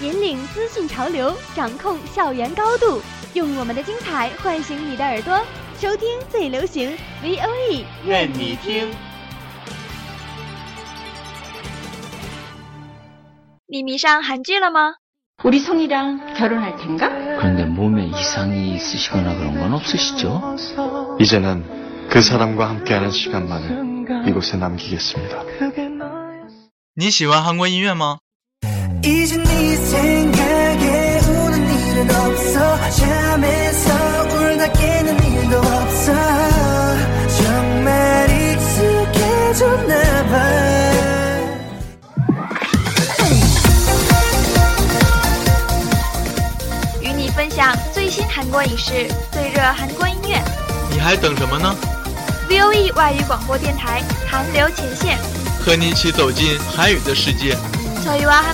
引领资讯潮流，掌控校园高度，用我们的精彩唤醒你的耳朵，收听最流行 V O E，愿你听。你迷上韩剧了吗？ 우리 성이랑 결혼할 텐가? 그런데 몸에 이상이 있으시거나 그런 건 없으시죠? 이제는 그 사람과 함께하는 시간만을 이곳에 남기겠습니다. 你喜欢韩国音乐吗？ 이제 네 생각에 우는 일은 없어 잠에서 울다 깨는 일도 없어 정말 익숙해졌나봐 与你分享最新韩国影视、最热韩国音乐。你还等什么呢？ V O E 外语广播电台韩流前线，和你一起走进韩语的世界。 저희와 함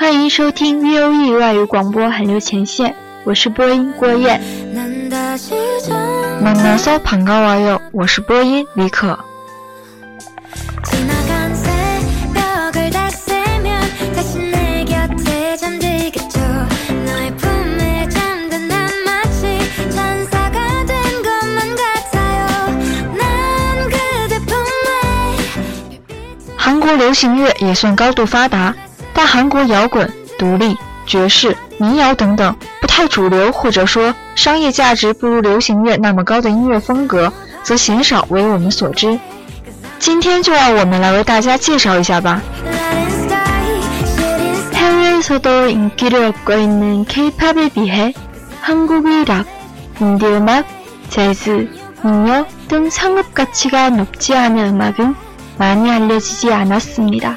欢迎收听 VOE 外语广播韩流前线，我是播音郭燕。 난 다시 좀 만나서 반가워요. 我是播音李可。 지나간 새벽을 다 세면 다시 내 곁에 잠들겠죠 너의 품에 잠든 난 마치 천사가 된 것만 같아요 난 그대 품에 韩国流行乐也算高度发达， 但韩国摇滚、独立、爵士、民谣等等不太主流，或者说商业价值不如流行乐那么高的音乐风格，则鲜少为我们所知。今天就让我们来为大家介绍一下吧。 Letting sky shooting 해외에서도 인기를 얻고 있는 K-팝에 비해 한국의 락, 인디 음악, 재즈, 민요 등 상업 가치가 높지 않은 음악은 많이 알려지지 않았습니다.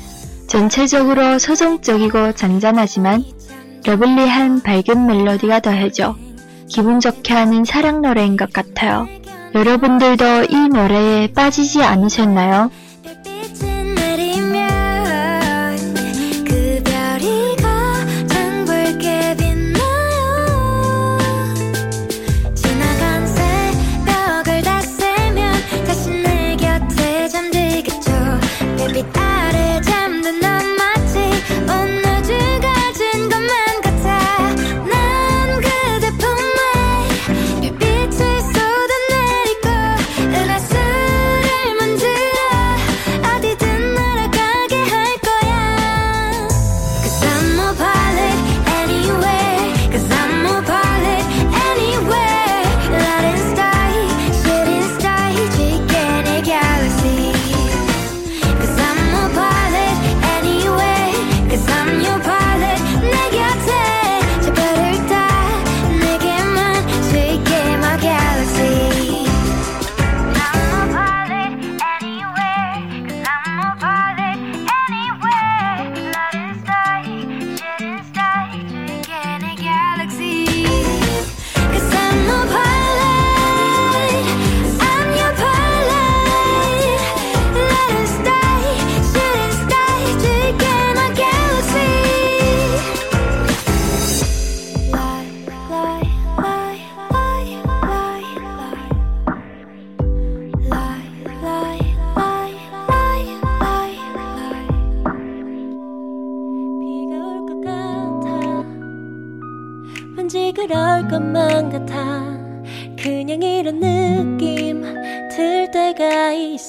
전체적으로 서정적이고 잔잔하지만 러블리한 밝은 멜로디가 더해져 기분 좋게 하는 사랑 노래인 것 같아요. 여러분들도 이 노래에 빠지지 않으셨나요?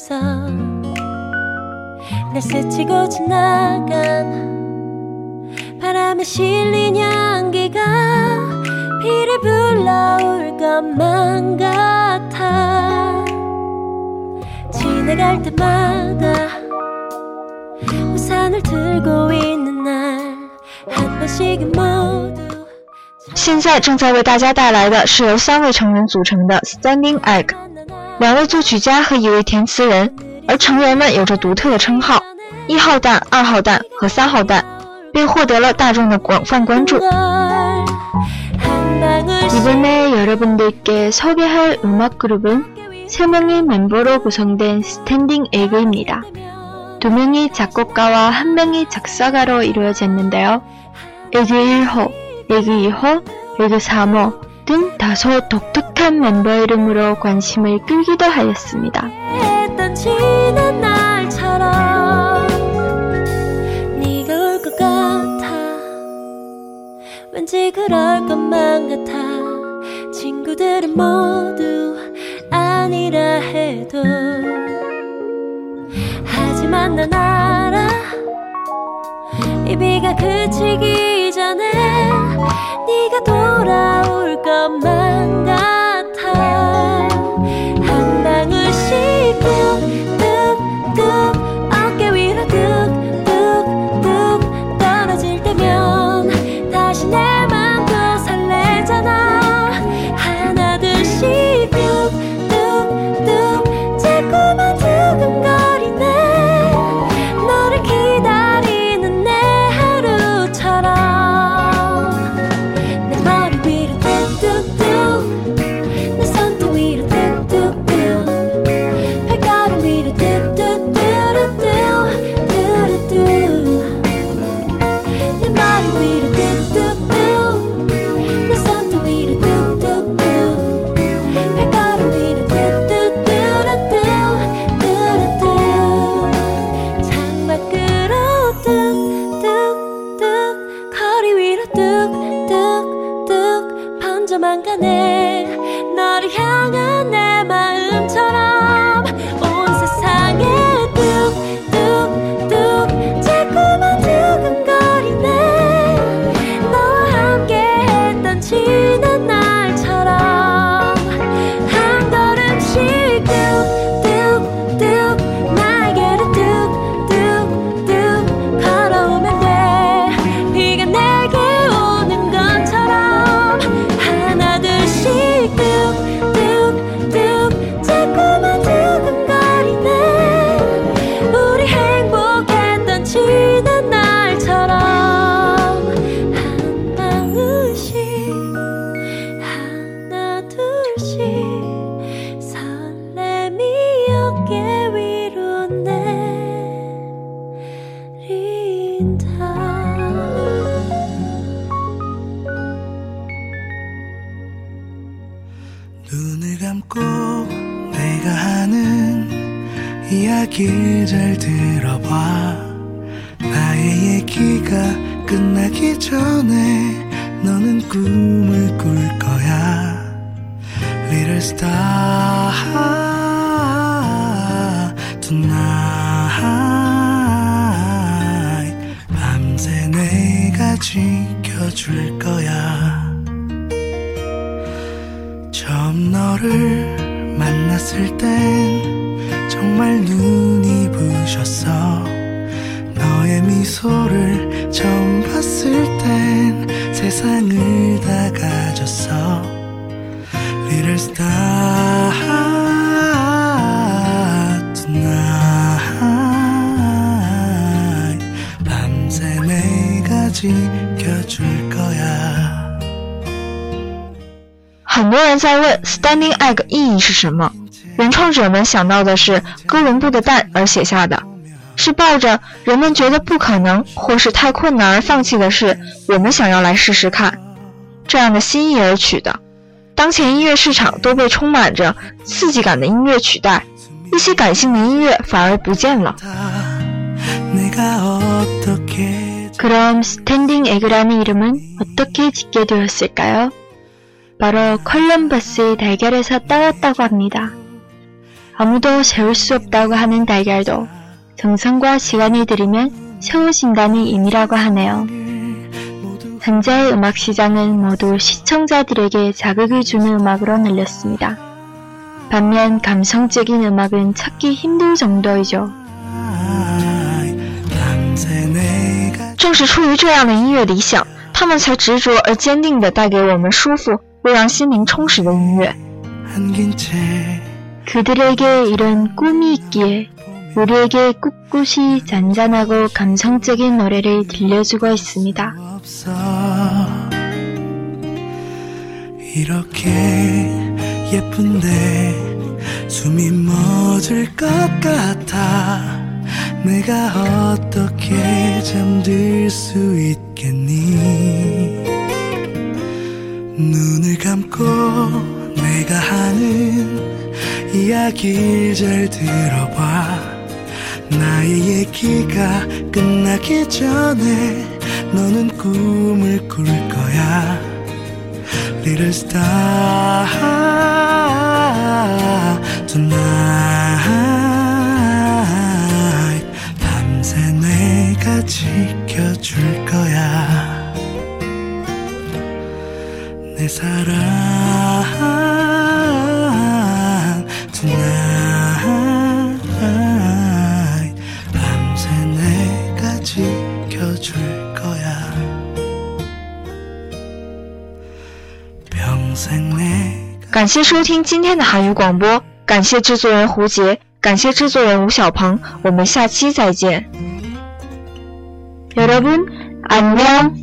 있어 날 스치고 지나간 바람에 실린 향기가 비를 불러올 것만 같아 지나갈 때마다 우산을 들고 있는 날 한 번씩은 모두 现在正在为大家带来的是由三位成员组成的 Standing Egg， 两位作曲家和一位填词人，而成员们有着独特的称号，一号蛋、二号蛋和三号蛋，并获得了大众的广泛关注。 이번에 여러분들께 소개할 음악 그룹은 세 명의 멤버로 구성된 스탠딩 에그입니다. 두 명이 작곡가와 한 명이 작사가로 이루어졌는데요. 에그 1호, 에그 2호, 에그 3호 등 다소 독특한 멤버 이름으로 관심을 끌기도 하였습니다. 같아. 왠지 그럴 것만 같아. 친구들은 모두 아니라 해도. 하지만 난 알아. 이 비가 그치기 네가 돌아올 것만 감고 내가 하는 이야기를 잘 들어봐. 나의 얘기가 끝나기 전에 너는 꿈을 꿀 거야. Little star tonight 밤새 내가 지켜줄 거야 처음 너를 만났을 땐 정말 눈이 부셨어. 너의 미소를 처음 봤을 땐 세상을 다 가졌어. Little star 多人在问 Standing Egg 意义是什么，原创者们想到的是哥伦布的蛋而写下的，是抱着人们觉得不可能或是太困难而放弃的事，我们想要来试试看这样的心意而取的。当前音乐市场都被充满着刺激感的音乐取代，一些感性的音乐反而不见了。 내가 어떻게 그럼 스탠딩 에그라는 이름은 어떻게 짓게 되었을까요? 바로 컬럼버스의 달걀에서 따왔다고 합니다. 아무도 세울 수 없다고 하는 달걀도 정성과 시간을 들이면 세워진다는 의미라고 하네요. 현재의 음악 시장은 모두 시청자들에게 자극을 주는 음악으로 늘렸습니다. 반면 감성적인 음악은 찾기 힘들 정도이죠. 正是出于这样的音乐理想，他们才执着而坚定地带给我们舒服、 会让心灵充实的音乐。 그들에게 이런 꿈이 있기에 우리에게 꿋꿋이 잔잔하고 감성적인 노래를 들려주고 있습니다. 이렇게 예쁜데 숨이 멎을 것 같아 내가 어떻게 잠들 수 있겠니 눈을 감고 내가 하는 이야기를 잘 들어봐. 나의 얘기가 끝나기 전에 너는 꿈을 꿀 거야. Little star tonight 밤새 내가 지켜줄 내 사랑 tonight 밤새 내가 지켜줄 거야 평생 내가 感谢收听今天的韩语广播，感谢制作人胡杰，感谢制作人吴小鹏，我们下期再见。 여러분 안녕.